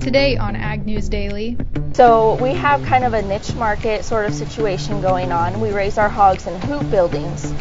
Today on Ag News Daily. So we have kind of a niche market sort of situation going on. We raise our hogs in hoop buildings.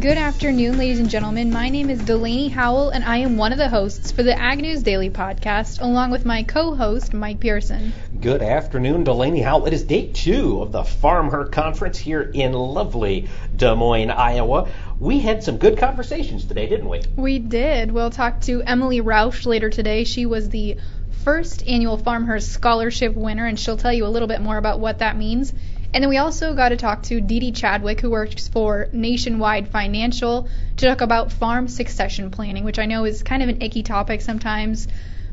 Good afternoon, ladies and gentlemen. My name is Delaney Howell, and I am one of the hosts for the Ag News Daily podcast, along with my co host, Mike Pearson. Good afternoon, Delaney Howell. It is day two of the FarmHer Conference here in lovely Des Moines, Iowa. We had some good conversations today, didn't we? We did. We'll talk to Emily Roush later today. She was the first annual FarmHer Scholarship winner, and she'll tell you a little bit more about what that means. And then we also got to talk to Dee Dee Chadwick, who works for Nationwide Financial, to talk about farm succession planning, which I know is kind of an icky topic sometimes,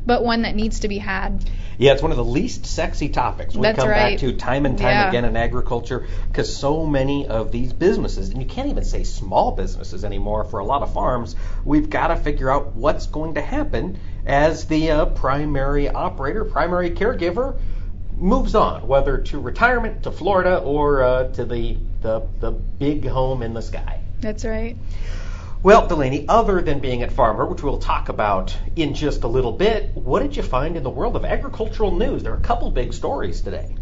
but one that needs to be had. Yeah, it's one of the least sexy topics we That's come right. back to time and time Yeah. again in agriculture because so many of these businesses, and you can't even say small businesses anymore for a lot of farms, we've got to figure out what's going to happen as the uh, primary operator, primary caregiver moves on, whether to retirement, to Florida, or uh, to the, the, the big home in the sky. That's right. Well, Delaney, other than being at FarmHer, which we'll talk about in just a little bit, what did you find in the world of agricultural news? There are a couple big stories today.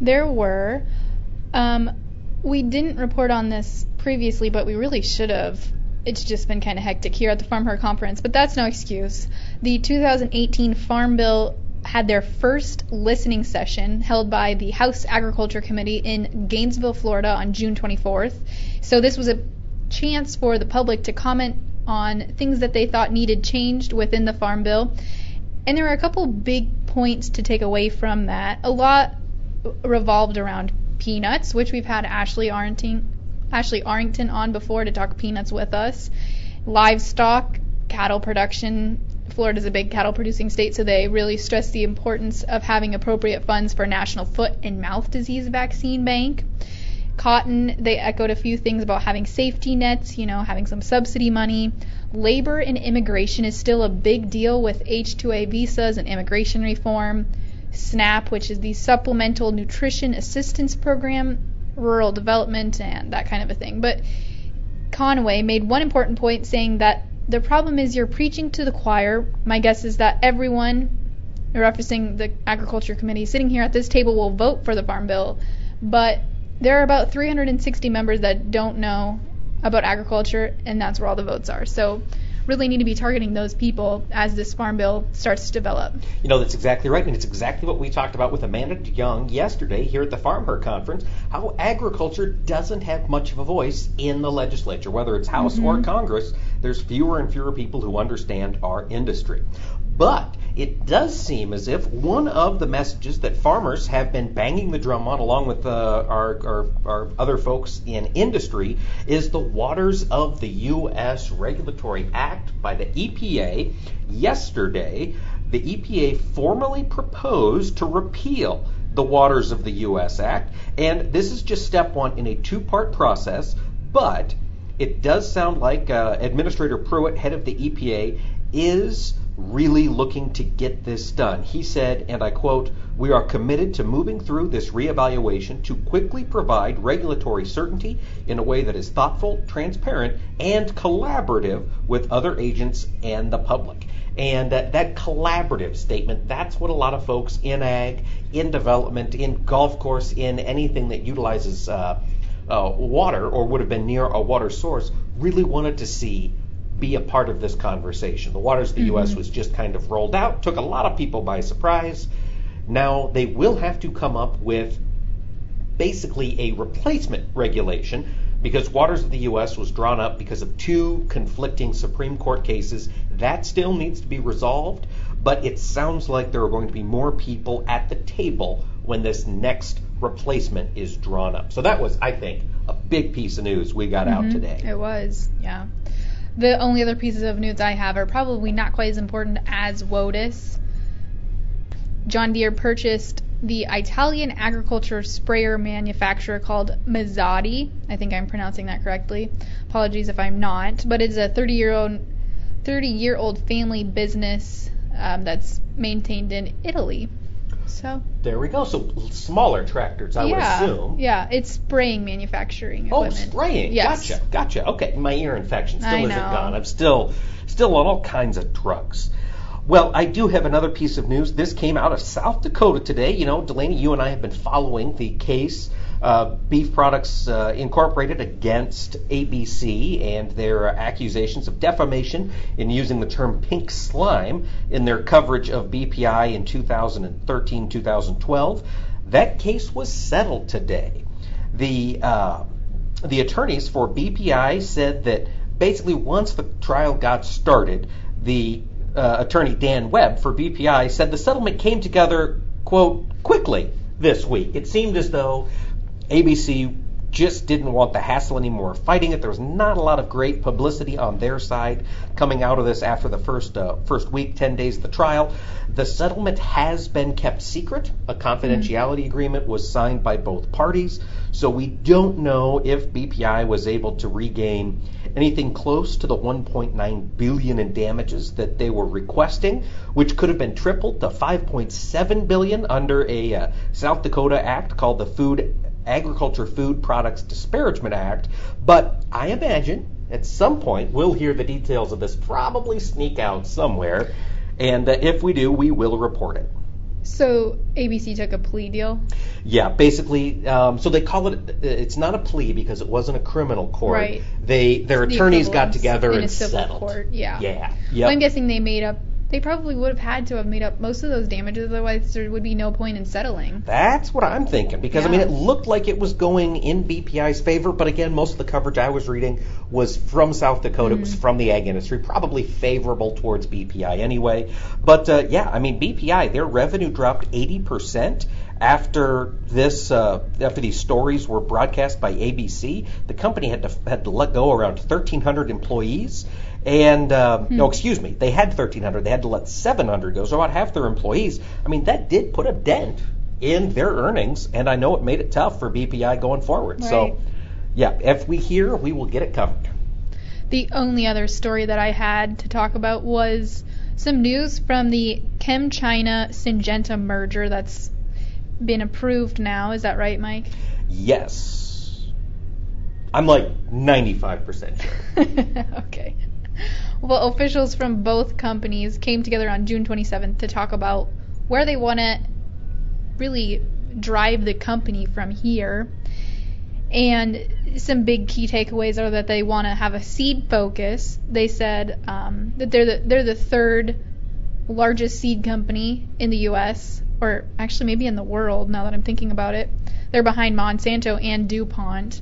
There were. Um, we didn't report on this previously, but we really should have. It's just been kind of hectic here at the FarmHer Conference, but that's no excuse. The 2018 Farm Bill had their first listening session held by the House Agriculture Committee in Gainesville, Florida on June 24th. So this was a chance for the public to comment on things that they thought needed changed within the Farm Bill. And there were a couple big points to take away from that. A lot revolved around peanuts, which we've had Ashley Arrington, Ashley Arrington on before to talk peanuts with us. Livestock, cattle production. Florida's a big cattle producing state, so they really stress the importance of having appropriate funds for National Foot and Mouth Disease Vaccine Bank. Cotton, they echoed a few things about having safety nets, you know, having some subsidy money. Labor and immigration is still a big deal with H2A visas and immigration reform. SNAP, which is the Supplemental Nutrition Assistance Program, rural development, and that kind of a thing. But Conaway made one important point saying that the problem is you're preaching to the choir. My guess is that everyone, referencing the Agriculture Committee sitting here at this table, will vote for the Farm Bill, but there are about 360 members that don't know about agriculture, and that's where all the votes are. So, really need to be targeting those people as this Farm Bill starts to develop. You know, that's exactly right, and it's exactly what we talked about with Amanda Young yesterday here at the FarmHer Conference, how agriculture doesn't have much of a voice in the legislature, whether it's House or mm-hmm. Congress. There's fewer and fewer people who understand our industry. But it does seem as if one of the messages that farmers have been banging the drum on, along with uh, our, our, our other folks in industry, is the Waters of the U.S. Regulatory Act by the EPA. Yesterday, the EPA formally proposed to repeal the Waters of the U.S. Act, and this is just step one in a two part process, but it does sound like uh, Administrator Pruitt, head of the EPA, is really looking to get this done. He said, and I quote, We are committed to moving through this reevaluation to quickly provide regulatory certainty in a way that is thoughtful, transparent, and collaborative with other agents and the public. And that, that collaborative statement, that's what a lot of folks in ag, in development, in golf course, in anything that utilizes uh, uh, water or would have been near a water source really wanted to see be a part of this conversation. The Waters of the U.S. Mm-hmm. was just kind of rolled out, took a lot of people by surprise. Now they will have to come up with basically a replacement regulation because Waters of the U.S. was drawn up because of two conflicting Supreme Court cases. That still needs to be resolved, but it sounds like there are going to be more people at the table when this next replacement is drawn up. So that was, I think, a big piece of news we got out mm-hmm. today. It was, yeah. The only other pieces of news I have are probably not quite as important as WOTUS. John Deere purchased the Italian agriculture sprayer manufacturer called Mazzotti. I think I'm pronouncing that correctly. Apologies if I'm not, but it's a 30 year old 30 year old family business um, that's maintained in Italy. So There we go. So smaller tractors, I yeah, would assume. yeah, it's spraying manufacturing equipment. Oh, equipment. spraying. Yes. Gotcha. Gotcha. Okay, my ear infection still I isn't know. gone. I'm still still on all kinds of drugs. Well, I do have another piece of news. This came out of South Dakota today. You know, Delaney, you and I have been following the case uh, Beef Products uh, Incorporated against ABC and their accusations of defamation in using the term pink slime in their coverage of BPI in 2013 2012. That case was settled today. The uh, the attorneys for BPI said that basically once the trial got started, the uh, attorney Dan Webb for BPI said the settlement came together, quote, quickly this week. It seemed as though ABC just didn't want the hassle anymore of fighting it. There was not a lot of great publicity on their side coming out of this after the first uh, first week, 10 days of the trial. The settlement has been kept secret. A confidentiality agreement was signed by both parties, so we don't know if BPI was able to regain anything close to the 1.9 billion in damages that they were requesting, which could have been tripled to 5.7 billion under a uh, South Dakota act called the Food Agriculture Food Products Disparagement Act. But I imagine at some point we'll hear the details of this probably sneak out somewhere, and uh, if we do, we will report it. So ABC took a plea deal. Yeah, basically, um, so they call it. It's not a plea because it wasn't a criminal court. Right. They their The attorneys got together in and a civil settled. court. Yeah. Yeah. Well, I'm guessing they made up. They probably would have had to have made up most of those damages, otherwise there would be no point in settling. That's what I'm thinking because I mean it looked like it was going in BPI's favor, but again, most of the coverage I was reading was from South Dakota. It was Mm-hmm. from the ag industry, probably favorable towards BPI anyway. But uh, yeah, I mean BPI, their revenue dropped 80 percent after this uh, after these stories were broadcast by ABC. The company had to had to let go around 1,300 employees. And um, no, excuse me, they had 1,300. They had to let 700 go, so about half their employees. I mean, that did put a dent in their earnings, and I know it made it tough for BPI going forward. Right. So, yeah, if we hear, we will get it covered. The only other story that I had to talk about was some news from the ChemChina Syngenta merger that's been approved now. Is that right, Mike? Yes, I'm like 95% sure. okay. Well, officials from both companies came together on June 27th to talk about where they want to really drive the company from here. And some big key takeaways are that they want to have a seed focus. They said um, that they're the they're the third largest seed company in the U.S. or actually maybe in the world. Now that I'm thinking about it, they're behind Monsanto and DuPont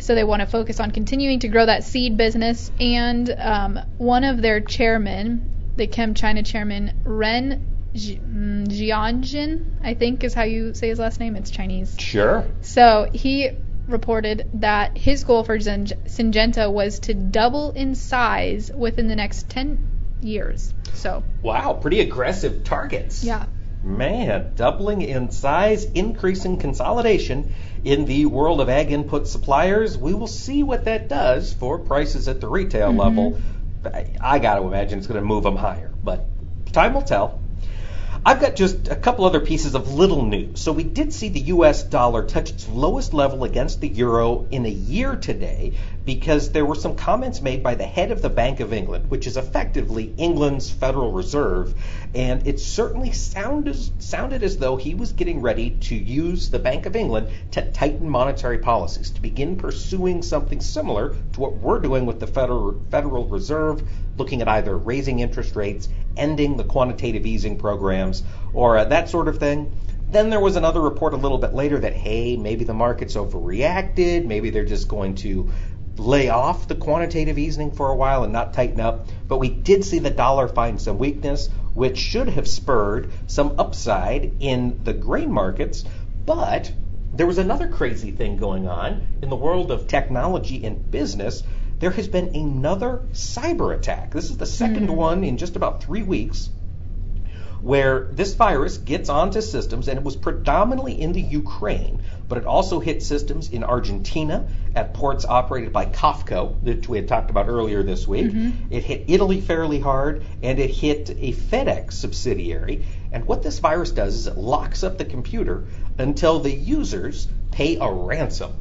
so they want to focus on continuing to grow that seed business. And um, one of their chairmen, the ChemChina chairman, Ren mm, Jianxin, I think is how you say his last name. It's Chinese. Sure. So he reported that his goal for Syngenta was to double in size within the next 10 years. So, Wow, pretty aggressive targets. yeah. Man, doubling in size, increasing consolidation in the world of ag input suppliers. We will see what that does for prices at the retail mm-hmm. level. I, I got to imagine it's going to move them higher, but time will tell. I've got just a couple other pieces of little news. So we did see the US dollar touch its lowest level against the euro in a year today because there were some comments made by the head of the Bank of England, which is effectively England's Federal Reserve, and it certainly sounded sounded as though he was getting ready to use the Bank of England to tighten monetary policies, to begin pursuing something similar to what we're doing with the Federal Federal Reserve, looking at either raising interest rates, ending the quantitative easing programs, or uh, that sort of thing. Then there was another report a little bit later that, hey, maybe the market's overreacted, maybe they're just going to lay off the quantitative easing for a while and not tighten up. But we did see the dollar find some weakness, which should have spurred some upside in the grain markets. But there was another crazy thing going on in the world of technology and business. There has been another cyber attack. This is the second hmm. one in just about three weeks where this virus gets onto systems, and it was predominantly in the Ukraine, but it also hit systems in Argentina at ports operated by COFCO, that we had talked about earlier this week. It hit Italy fairly hard, and it hit a FedEx subsidiary. And what this virus does is it locks up the computer until the users pay a ransom.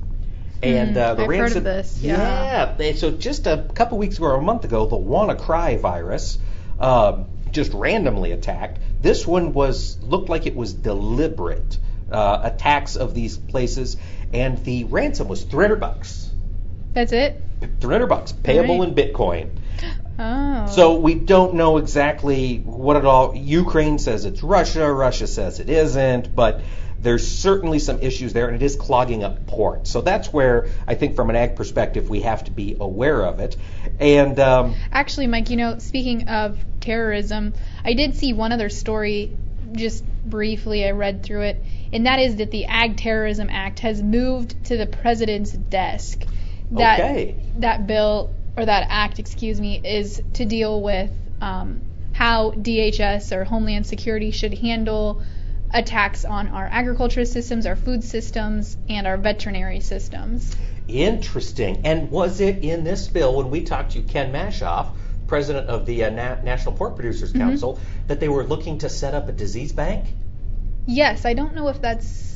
And uh, the I've heard ransom, of this, yeah. they- so just a couple weeks ago or a month ago, the WannaCry virus um, just randomly attacked. This one was looked like it was deliberate uh, attacks of these places, and the ransom was 300 bucks. That's it. 300 bucks payable Right. in Bitcoin. Oh. So we don't know exactly what it all. Ukraine says it's Russia. Russia says it isn't. But there's certainly some issues there, and it is clogging up ports. So that's where I think, from an ag perspective, we have to be aware of it. And um, Actually, Mike, you know, speaking of terrorism, I did see one other story just briefly. I read through it, and that is that the Ag Terrorism Act has moved to the president's desk. That Okay. that bill or that act, excuse me, is to deal with um, how DHS or Homeland Security should handle attacks on our agriculture systems, our food systems, and our veterinary systems. interesting. And was it in this bill when we talked to Ken Maschhoff, president of the uh, Na- National Pork Producers Council, that they were looking to set up a disease bank? Yes, I don't know if that's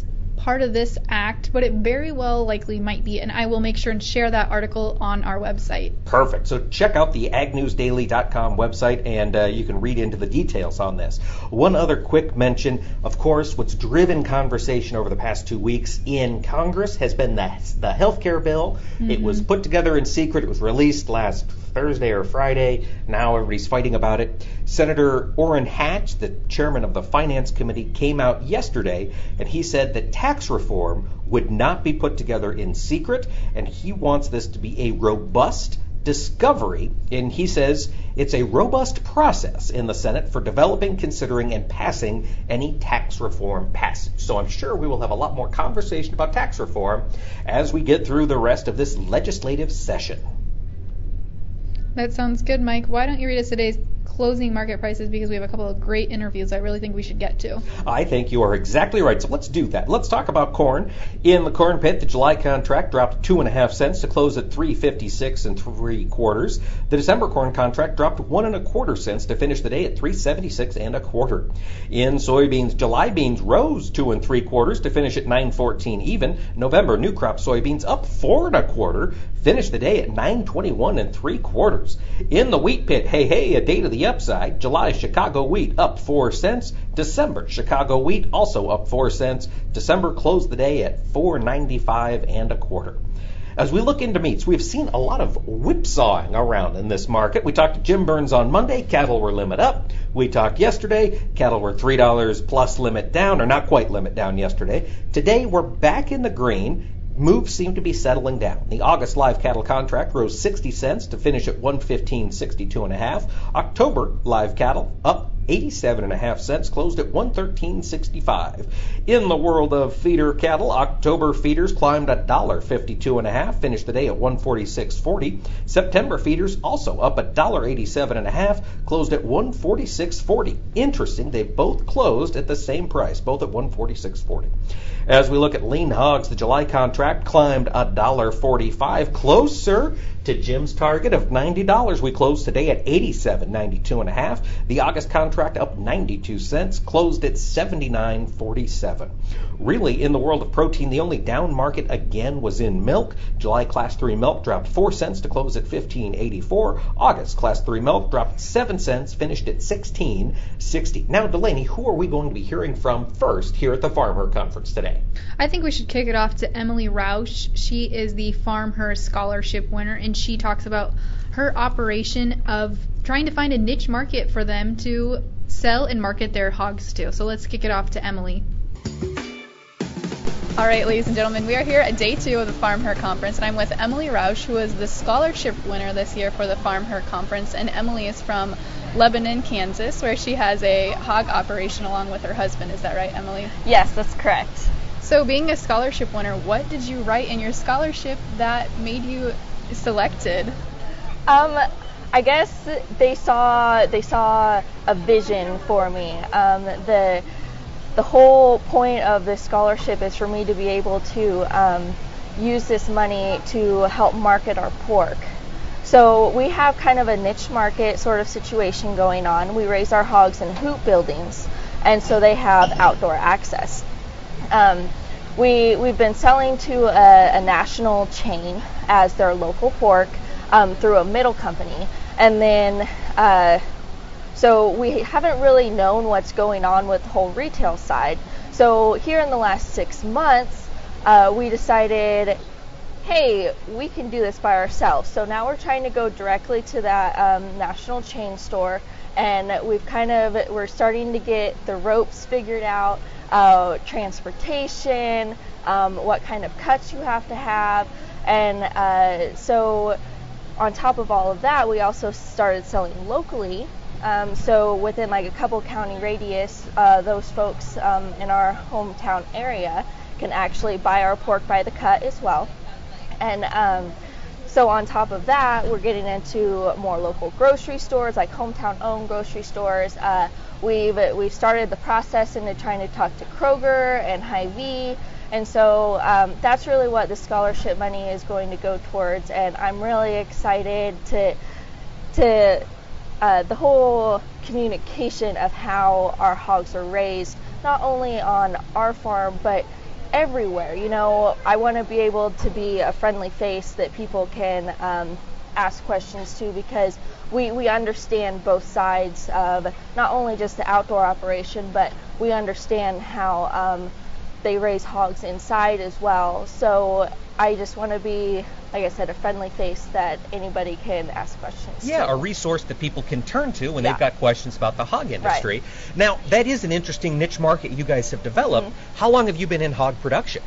part of this act, but it very well likely might be, and I will make sure and share that article on our website. Perfect. So check out the agnewsdaily.com website and uh, you can read into the details on this. One other quick mention, of course, what's driven conversation over the past two weeks in Congress has been the, the health care bill. It was put together in secret. It was released last Thursday or Friday. Now everybody's fighting about it. Senator Orrin Hatch, the chairman of the Finance Committee, came out yesterday and he said that tax reform would not be put together in secret, and he wants this to be a robust discovery. And he says it's a robust process in the Senate for developing, considering, and passing any tax reform passage. So I'm sure we will have a lot more conversation about tax reform as we get through the rest of this legislative session. That sounds good, Mike. Why don't you read us today's closing market prices because we have a couple of great interviews I really think we should get to. I think you are exactly right. So let's do that. Let's talk about corn. In the corn pit, the July contract dropped two and a half cents to close at 356 and three quarters. The December corn contract dropped one and a quarter cents to finish the day at 376 and a quarter. In soybeans, July beans rose two and three quarters to finish at 914 even. November new crop soybeans up four and a quarter, finished the day at 921 and three quarters. In the wheat pit, hey hey, a day to the upside. July Chicago wheat up 4 cents. December Chicago wheat also up 4 cents. December closed the day at 495 and a quarter. As we look into meats, we've seen a lot of whipsawing around in this market. We talked to Jim Burns on Monday. Cattle were limit up. We talked yesterday. Cattle were $3 plus limit down, or not quite limit down yesterday. Today, we're back in the green. Moves seem to be settling down. The August live cattle contract rose 60 cents to finish at 115.62 and a half. October live cattle up 87 and a half cents, closed at 113.65. In the world of feeder cattle, October feeders climbed a dollar 52 and a half, finished the day at 146.40. September feeders also up a dollar 87 and a half, closed at 146.40. Interesting, they both closed at the same price, both at 146.40. As we look at lean hogs, the July contract climbed a dollar 45, closer to Jim's target of $90. We closed today at 87.92 and a half. The August contract up 92 cents, closed at 79.47. Really, in the world of protein, the only down market again was in milk. July class 3 milk dropped 4 cents to close at 15.84. August class 3 milk dropped 7 cents, finished at 16.60. Now, Delaney, who are we going to be hearing from first here at the FarmHer Conference today? I think we should kick it off to Emily Roush. She is the FarmHer Scholarship winner, and she talks about her operation of trying to find a niche market for them to sell and market their hogs to. So let's kick it off to Emily. All right, ladies and gentlemen, we are here at day two of the FarmHer Conference, and I'm with Emily Roush, who is the scholarship winner this year for the FarmHer Conference. And Emily is from Lebanon, Kansas, where she has a hog operation along with her husband. Is that right, Emily? Yes, that's correct. So, being a scholarship winner, what did you write in your scholarship that made you selected? Um, I guess they saw they saw a vision for me. Um, the the whole point of this scholarship is for me to be able to um, use this money to help market our pork. So we have kind of a niche market sort of situation going on. We raise our hogs in hoop buildings. and so they have outdoor access. Um, we we've been selling to a, a national chain as their local pork um, through a middle company, and then uh, so we haven't really known what's going on with the whole retail side. So here in the last six months, uh, we decided, hey, we can do this by ourselves. So now we're trying to go directly to that um, national chain store, and we've kind of we're starting to get the ropes figured out uh, transportation, um, what kind of cuts you have to have, and uh, so on top of all of that, we also started selling locally. Um, so within like a couple county radius, uh, those folks um, in our hometown area can actually buy our pork by the cut as well. And um, so on top of that, we're getting into more local grocery stores, like hometown-owned grocery stores. Uh, we've we've started the process into trying to talk to Kroger and Hy-Vee, and so um, that's really what the scholarship money is going to go towards. And I'm really excited to to uh, the whole communication of how our hogs are raised, not only on our farm but everywhere. You know, I want to be able to be a friendly face that people can um, ask questions to because we, we understand both sides of not only just the outdoor operation, but we understand how um, they raise hogs inside as well. So I just want to be, like I said, a friendly face that anybody can ask questions. Yeah, to. a resource that people can turn to when Yeah. they've got questions about the hog industry. Now, that is an interesting niche market you guys have developed. Mm-hmm. How long have you been in hog production?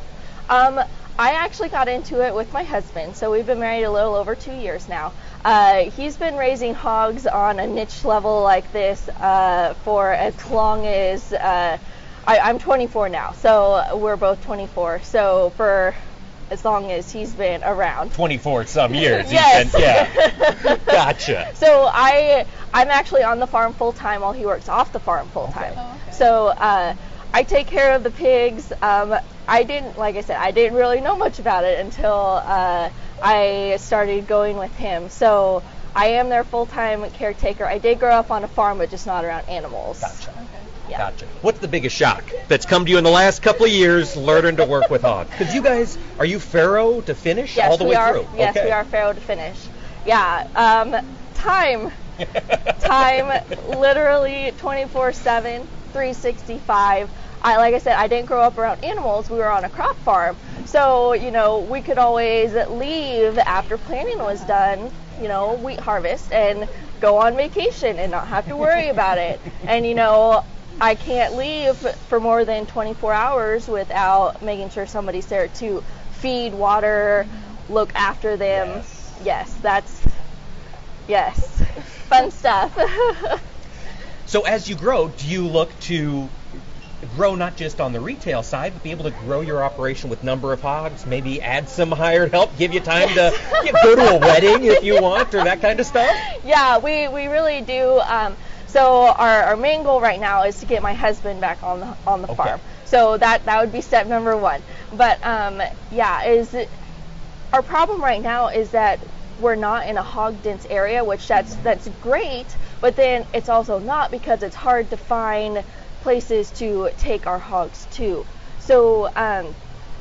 Um, I actually got into it with my husband, so we've been married a little over two years now. Uh, he's been raising hogs on a niche level like this uh, for as long as uh, I, I'm 24 now, so we're both 24. So for as long as he's been around. 24 some years. Yes. yeah. Gotcha. So I I'm actually on the farm full time while he works off the farm full time. Oh, okay. So uh, I take care of the pigs. Um, I didn't like I said I didn't really know much about it until uh, I started going with him. So I am their full time caretaker. I did grow up on a farm, but just not around animals. Gotcha. Yeah. Gotcha. What's the biggest shock that's come to you in the last couple of years learning to work with hogs? Because you guys, are you farrow to finish Yes, all the we way are. through? Yes, okay. we are farrow to finish. Yeah. Um, time. time literally 24/7 365 I like I said I didn't grow up around animals we were on a crop farm so you know we could always leave after planting was done you know wheat harvest and go on vacation and not have to worry about it and you know I can't leave for more than 24 hours without making sure somebody's there to feed water look after them Yes. yes that's Yes. Fun stuff. So as you grow, do you look to grow not just on the retail side, but be able to grow your operation with number of hogs, maybe add some hired help, give you time to yeah, go to a wedding if you want, or that kind of stuff? yeah, we, we really do. Um, so our, our main goal right now is to get my husband back on the on the Okay. farm. So that that would be step number one. But um, yeah, is our problem right now is that we're not in a hog dense area, which that's that's great, but then it's also not because it's hard to find places to take our hogs to. So um,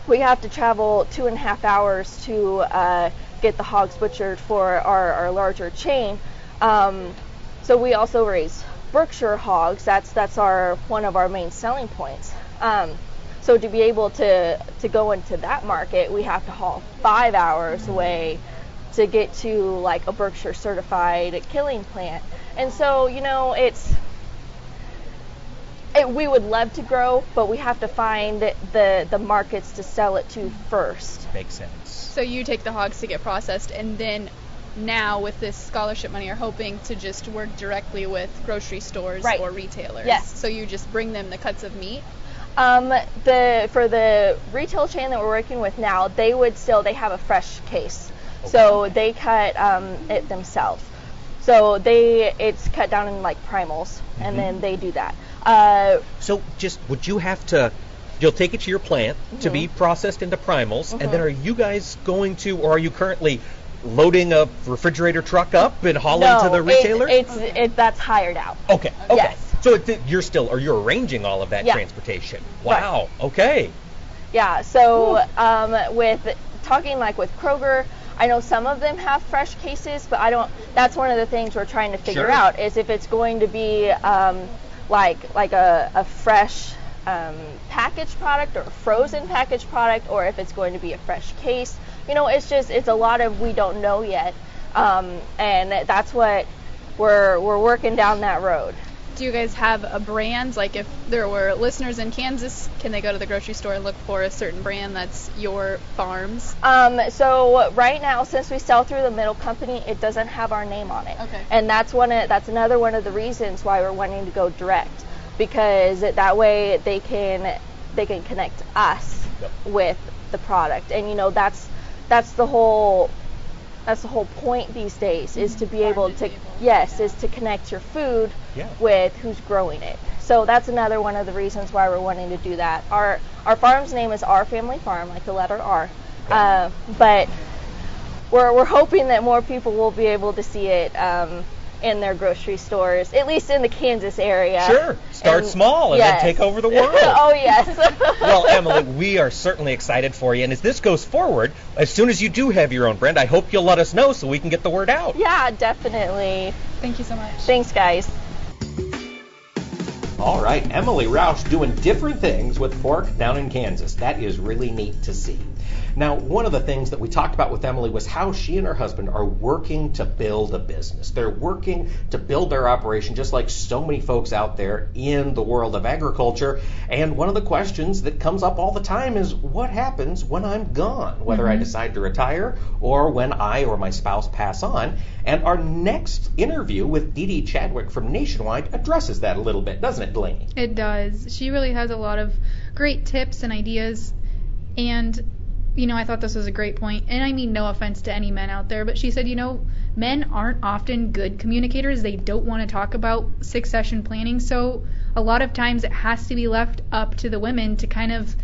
we have to travel two and a half hours to uh, get the hogs butchered for our, our larger chain. Um, so we also raise Berkshire hogs. That's that's our one of our main selling points. Um, so to be able to to go into that market, we have to haul five hours away to get to like a Berkshire certified killing plant. And so you know it's it, we would love to grow, but we have to find the the markets to sell it to first. Makes sense. So you take the hogs to get processed, and then now with this scholarship money, are hoping to just work directly with grocery stores Right. or retailers. Yes. So you just bring them the cuts of meat. Um, the for the retail chain that we're working with now, they would still they have a fresh case, so they cut um, it themselves. So they it's cut down in like primals, and then they do that. Uh, So just would you have to you'll take it to your plant to be Mm-hmm. processed into primals and then are you guys going to or are you currently loading a refrigerator truck up and hauling no, to the it- retailer? it's it, that's hired out. okay. Okay. Yes. So it, you're still, or you're arranging all of that Yeah. transportation. Right. Wow. Okay. Yeah, so um, with talking like with Kroger, I know some of them have fresh cases, but I don't. That's one of the things we're trying to figure Sure. out is if it's going to be um, like like a, a fresh um, packaged product or a frozen packaged product, or if it's going to be a fresh case. You know, it's just it's a lot of we don't know yet, um, and that's what we're we're working down that road. Do you guys have a brand? Like, if there were listeners in Kansas, can they go to the grocery store and look for a certain brand that's your farm's? Um, so right now, since we sell through the middle company, it doesn't have our name on it. Okay. And that's one. Of, that's another one of the reasons why we're wanting to go direct, because that way they can they can connect us Yep. with the product, and you know that's that's the whole that's the whole point these days is to be Farm able to yes is to connect your food Yeah. with who's growing it. So that's another one of the reasons why we're wanting to do that. Our our farm's name is Our Family Farm, like the letter R. Uh, but we're we're hoping that more people will be able to see it um, in their grocery stores, at least in the Kansas area. Sure. Start And- small and then take over the world. oh yes. well, Emily, we are certainly excited for you. And as this goes forward, as soon as you do have your own brand, I hope you'll let us know so we can get the word out. yeah, definitely. Thank you so much. Thanks, guys. All right, Emily Roush doing different things with Fork down in Kansas. That is really neat to see. Now, one of the things that we talked about with Emily was how she and her husband are working to build a business. They're working to build their operation just like so many folks out there in the world of agriculture. And one of the questions that comes up all the time is what happens when I'm gone, whether I mm-hmm. decide to retire or when I or my spouse pass on. And our next interview with Dee Dee Chadwick from Nationwide addresses that a little bit, doesn't it, Delaney? It does. She really has a lot of great tips and ideas. And, you know, I thought this was a great point. And I mean, no offense to any men out there, but she said, you know, men aren't often good communicators. They don't want to talk about succession planning. So a lot of times it has to be left up to the women to kind of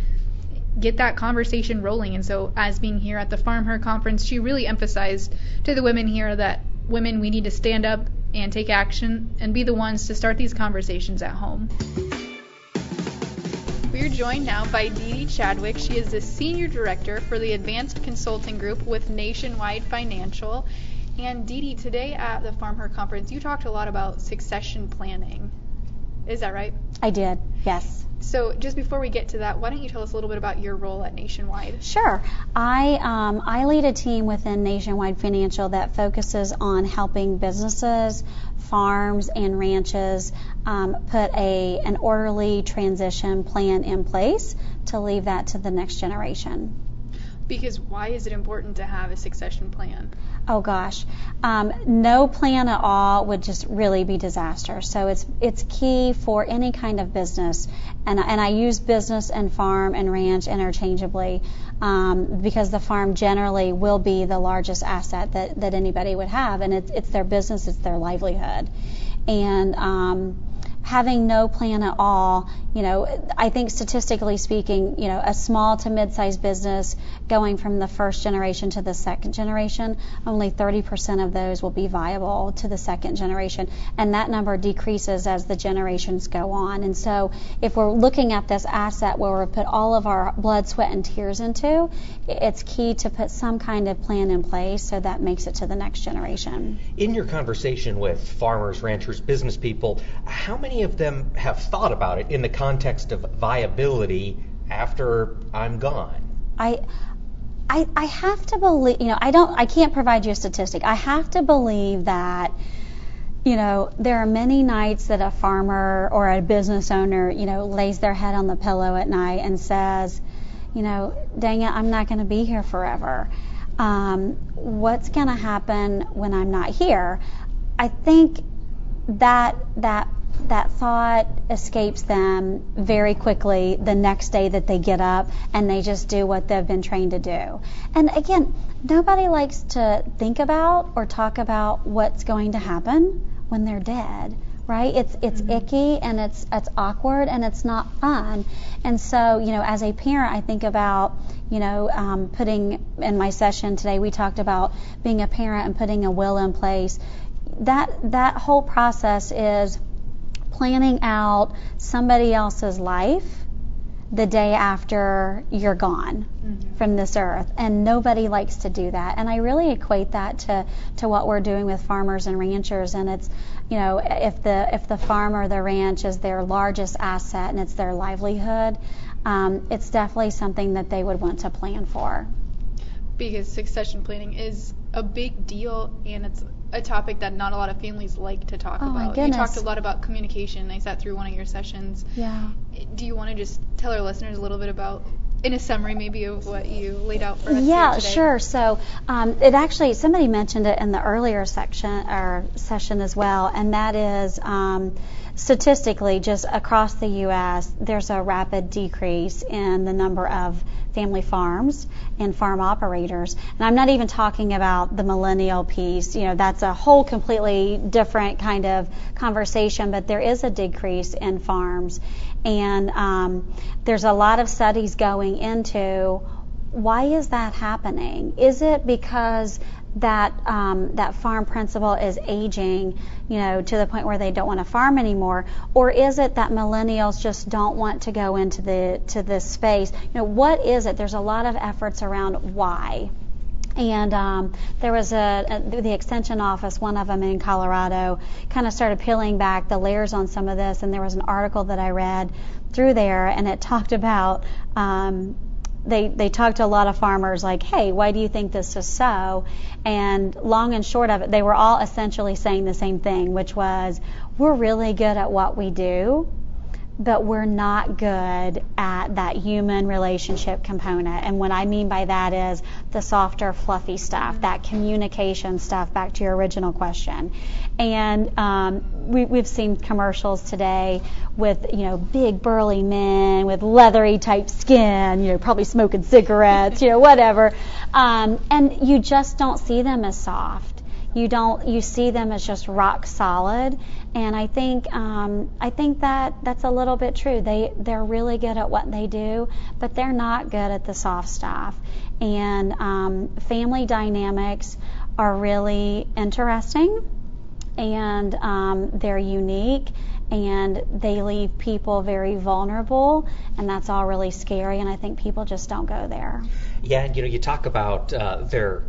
get that conversation rolling. And so, as being here at the FarmHer conference, she really emphasized to the women here that women, we need to stand up and take action and be the ones to start these conversations at home. We are joined now by Dee Dee Chadwick. She is the Senior Director for the Advanced Consulting Group with Nationwide Financial. And Dee Dee, today at the FarmHer Conference, you talked a lot about succession planning. Is that right? I did, yes. So, just before we get to that, why don't you tell us a little bit about your role at Nationwide? Sure. I um, I lead a team within Nationwide Financial that focuses on helping businesses, farms, and ranches um, put a an orderly transition plan in place to leave that to the next generation. Because why is it important to have a succession plan? Oh gosh, um, no plan at all would just really be disaster. So it's it's key for any kind of business, and and I use business and farm and ranch interchangeably um, because the farm generally will be the largest asset that that anybody would have, and it's it's their business, it's their livelihood, and um, having no plan at all, you know, I think statistically speaking, you know, a small to mid-sized business going from the first generation to the second generation, only 30% of those will be viable to the second generation, and that number decreases as the generations go on. And so, if we're looking at this asset where we put all of our blood, sweat, and tears into, it's key to put some kind of plan in place so that makes it to the next generation. In your conversation with farmers, ranchers, business people, how many of them have thought about it in the context of viability after I'm gone? I, I, I have to believe, you know, I don't, I can't provide you a statistic. I have to believe that, you know, there are many nights that a farmer or a business owner, you know, lays their head on the pillow at night and says, you know, dang it, I'm not going to be here forever. Um, what's going to happen when I'm not here? I think that that that thought escapes them very quickly the next day that they get up and they just do what they've been trained to do. And again, nobody likes to think about or talk about what's going to happen when they're dead. Right? It's it's icky and it's it's awkward and it's not fun. And so, you know, as a parent, I think about, you know, um, putting in my session today, we talked about being a parent and putting a will in place. That that whole process is planning out somebody else's life the day after you're gone mm-hmm. from this earth. And nobody likes to do that. And I really equate that to, to what we're doing with farmers and ranchers. And it's, you know, if the if the farm or the ranch is their largest asset and it's their livelihood, um, it's definitely something that they would want to plan for. Because succession planning is a big deal and it's a topic that not a lot of families like to talk oh about. You talked a lot about communication. I sat through one of your sessions. Yeah. Do you want to just tell our listeners a little bit about in a summary maybe of what you laid out for us yeah sure so um, it actually somebody mentioned it in the earlier section or session as well and that is um, statistically just across the us there's a rapid decrease in the number of family farms and farm operators. And I'm not even talking about the millennial piece. You know, that's a whole completely different kind of conversation, but there is a decrease in farms. And um, there's a lot of studies going into why is that happening? Is it because that um, that farm principal is aging, you know, to the point where they don't want to farm anymore, or is it that millennials just don't want to go into the to this space? You know, what is it? There's a lot of efforts around why. And um, there was a, a, the extension office, one of them in Colorado, kind of started peeling back the layers on some of this. And there was an article that I read through there, and it talked about um, they they talked to a lot of farmers like, hey, why do you think this is so? And long and short of it, they were all essentially saying the same thing, which was, we're really good at what we do but we're not good at that human relationship component. And what I mean by that is the softer, fluffy stuff, that communication stuff, back to your original question. And um, we, we've seen commercials today with, you know, big burly men with leathery type skin, you know, probably smoking cigarettes, you know, whatever. Um, and you just don't see them as soft you don't you see them as just rock solid. And i think um, i think that that's a little bit true. They they're really good at what they do but they're not good at the soft stuff. And um, family dynamics are really interesting and um, they're unique and they leave people very vulnerable and that's all really scary and i think people just don't go there. Yeah and you know you talk about uh, their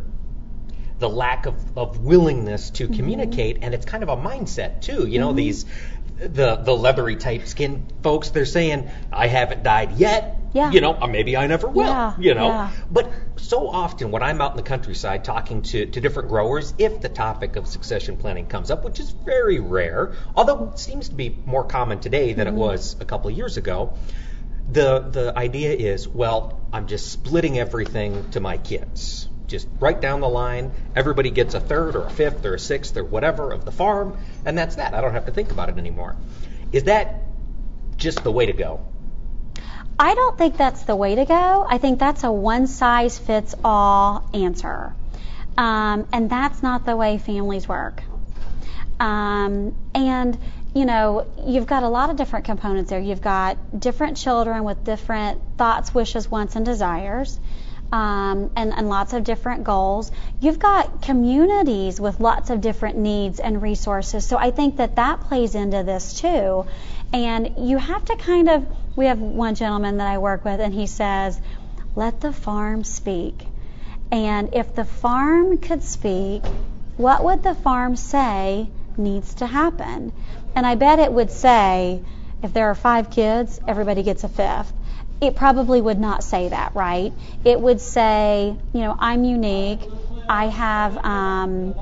the lack of, of willingness to mm-hmm. communicate, and it's kind of a mindset too. You know, mm-hmm. these the the leathery type skin folks, they're saying, I haven't died yet. Yeah. You know, or maybe I never will. Yeah. You know. Yeah. But so often when I'm out in the countryside talking to, to different growers, if the topic of succession planning comes up, which is very rare, although it seems to be more common today than mm-hmm. it was a couple of years ago, the the idea is, well, I'm just splitting everything to my kids just right down the line, everybody gets a third or a fifth or a sixth or whatever of the farm, and that's that. I don't have to think about it anymore. Is that just the way to go? I don't think that's the way to go. I think that's a one size fits all answer. Um, and that's not the way families work. Um, and, you know, you've got a lot of different components there. You've got different children with different thoughts, wishes, wants, and desires um, and, and lots of different goals. You've got communities with lots of different needs and resources. So I think that that plays into this too. And you have to kind of, we have one gentleman that I work with, and he says, let the farm speak. And if the farm could speak, what would the farm say needs to happen? And I bet it would say, if there are five kids, everybody gets a fifth it probably would not say that, right? It would say, you know, I'm unique. I have, um,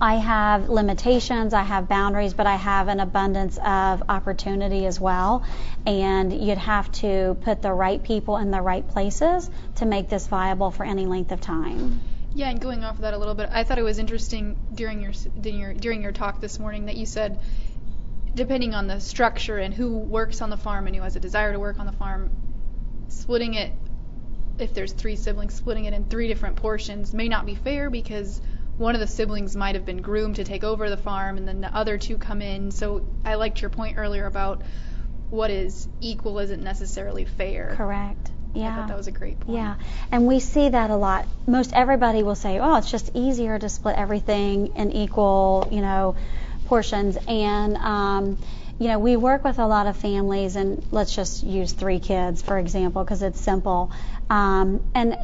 I have limitations, I have boundaries, but I have an abundance of opportunity as well. And you'd have to put the right people in the right places to make this viable for any length of time. Yeah, and going off of that a little bit, I thought it was interesting during your during your, during your talk this morning that you said, depending on the structure and who works on the farm and who has a desire to work on the farm, splitting it if there's three siblings splitting it in three different portions may not be fair because one of the siblings might have been groomed to take over the farm and then the other two come in so i liked your point earlier about what is equal isn't necessarily fair correct yeah. I thought that was a great point. Yeah. And we see that a lot. Most everybody will say, oh, it's just easier to split everything in equal, you know, portions. And um, you know, we work with a lot of families, and let's just use three kids, for example, because it's simple. Um, and,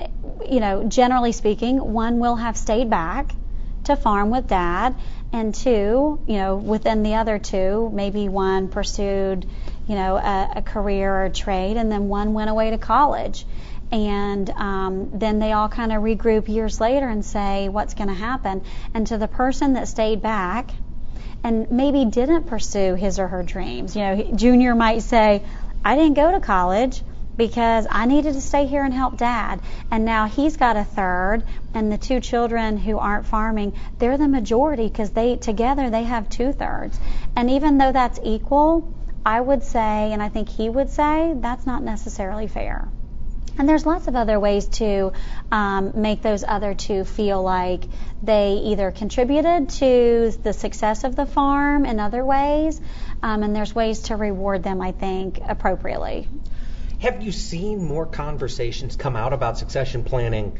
you know, generally speaking, one will have stayed back to farm with dad, and two, you know, within the other two, maybe one pursued, you know, a, a career or a trade, and then one went away to college. And um, then they all kind of regroup years later and say, what's going to happen? And to the person that stayed back, and maybe didn't pursue his or her dreams. You know, Junior might say, I didn't go to college because I needed to stay here and help dad. And now he's got a third, and the two children who aren't farming, they're the majority because they together they have two thirds. And even though that's equal, I would say, and I think he would say, that's not necessarily fair. And there's lots of other ways to um, make those other two feel like they either contributed to the success of the farm in other ways, um, and there's ways to reward them, I think, appropriately. Have you seen more conversations come out about succession planning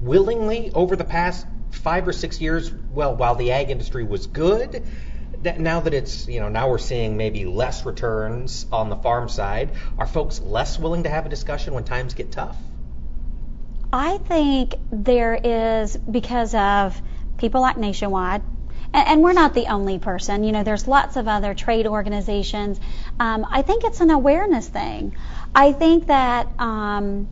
willingly over the past five or six years? Well, while the ag industry was good, that now that it's you know now we're seeing maybe less returns on the farm side, are folks less willing to have a discussion when times get tough? I think there is because of people like Nationwide. And, and we're not the only person. You know, there's lots of other trade organizations. Um, I think it's an awareness thing. I think that um,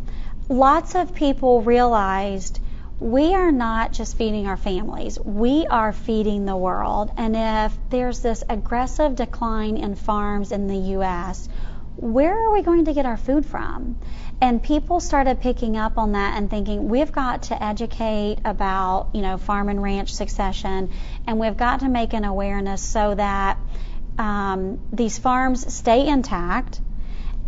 lots of people realized we are not just feeding our families, we are feeding the world. And if there's this aggressive decline in farms in the U.S., where are we going to get our food from? And people started picking up on that and thinking we've got to educate about, you know, farm and ranch succession, and we've got to make an awareness so that um, these farms stay intact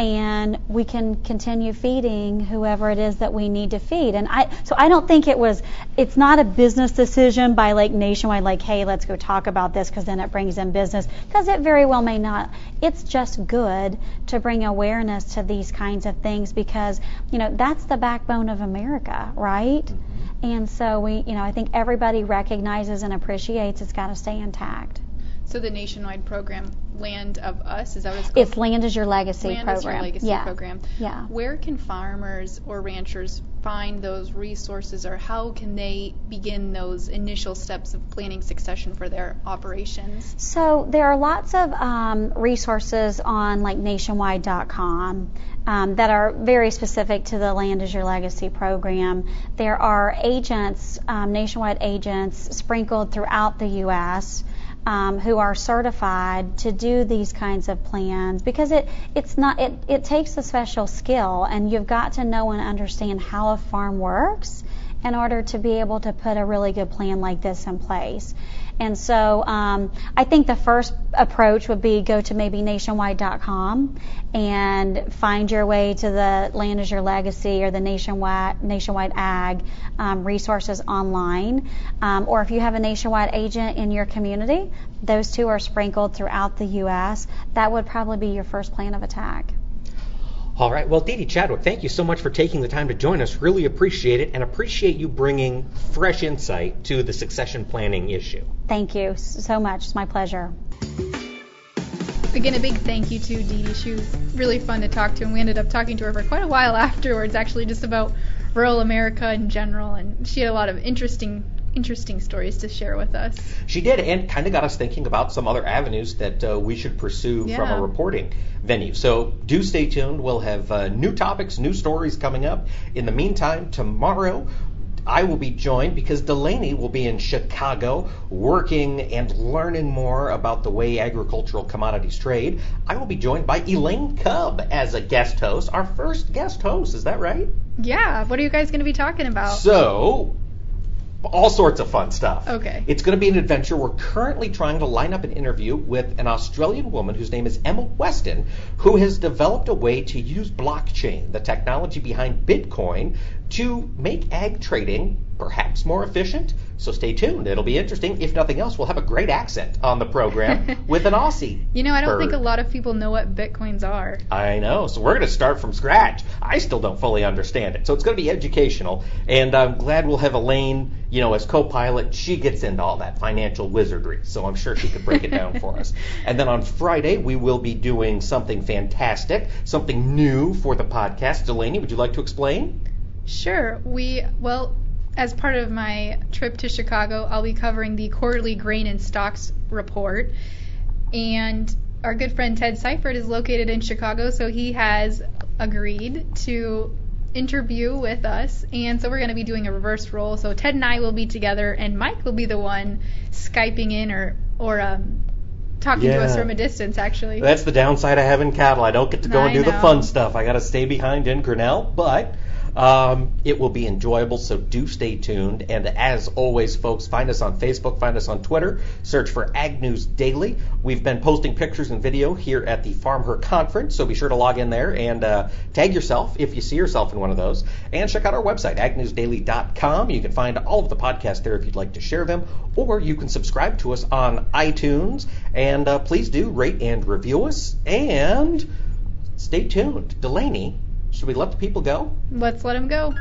and we can continue feeding whoever it is that we need to feed. And I, so I don't think it was, it's not a business decision by like nationwide, like, hey, let's go talk about this because then it brings in business, because it very well may not. It's just good to bring awareness to these kinds of things because, you know, that's the backbone of America, right? Mm-hmm. And so we, you know, I think everybody recognizes and appreciates it's got to stay intact. So the nationwide program, Land of Us, is that what it's called? It's Land is Your Legacy Land program. is Your Legacy yeah. program. Yeah. Where can farmers or ranchers find those resources, or how can they begin those initial steps of planning succession for their operations? So there are lots of um, resources on like nationwide.com. Um, that are very specific to the Land is Your Legacy program. There are agents, um, nationwide agents, sprinkled throughout the U.S um, who are certified to do these kinds of plans because it it's not it, it takes a special skill and you've got to know and understand how a farm works in order to be able to put a really good plan like this in place. And so um, I think the first approach would be go to maybe nationwide.com and find your way to the Land is Your Legacy or the Nationwide Nationwide Ag um, resources online. Um, or if you have a nationwide agent in your community, those two are sprinkled throughout the U.S. That would probably be your first plan of attack. All right. Well, Dee Dee Chadwick, thank you so much for taking the time to join us. Really appreciate it and appreciate you bringing fresh insight to the succession planning issue. Thank you so much. It's my pleasure. Again, a big thank you to Dee Dee. She was really fun to talk to, and we ended up talking to her for quite a while afterwards, actually, just about rural America in general. And she had a lot of interesting interesting stories to share with us. She did, and kind of got us thinking about some other avenues that uh, we should pursue yeah. from a reporting venue. So do stay tuned. We'll have uh, new topics, new stories coming up. In the meantime, tomorrow I will be joined because Delaney will be in Chicago working and learning more about the way agricultural commodities trade. I will be joined by Elaine Kub as a guest host, our first guest host. Is that right? Yeah. What are you guys going to be talking about? So, all sorts of fun stuff. Okay. It's going to be an adventure. We're currently trying to line up an interview with an Australian woman whose name is Emma Weston, who has developed a way to use blockchain, the technology behind Bitcoin, to make ag trading perhaps more efficient. So stay tuned. It'll be interesting. If nothing else, we'll have a great accent on the program with an Aussie. You know, I don't bird. think a lot of people know what bitcoins are. I know. So we're going to start from scratch. I still don't fully understand it. So it's going to be educational. And I'm glad we'll have Elaine, you know, as co-pilot. She gets into all that financial wizardry. So I'm sure she could break it down for us. And then on Friday, we will be doing something fantastic, something new for the podcast. Delaney, would you like to explain? Sure. We, well, as part of my trip to Chicago, I'll be covering the quarterly grain and stocks report. And our good friend Ted Seifert is located in Chicago, so he has agreed to interview with us. And so we're going to be doing a reverse role. So Ted and I will be together, and Mike will be the one Skyping in or, or um, talking to us from a distance, actually. That's the downside of having cattle. I don't get to go and I do the fun stuff. I got to stay behind in Grinnell, but um, it will be enjoyable. So do stay tuned. And as always, folks, find us on Facebook, find us on Twitter. Search for Ag News Daily. We've been posting pictures and video here at the FarmHer Conference, so be sure to log in there and uh, tag yourself if you see yourself in one of those. And check out our website, agnewsdaily.com. You can find all of the podcasts there if you'd like to share them, or you can subscribe to us on iTunes. And uh, please do rate and review us. And stay tuned. Delaney, should we let the people go? Let's let them go.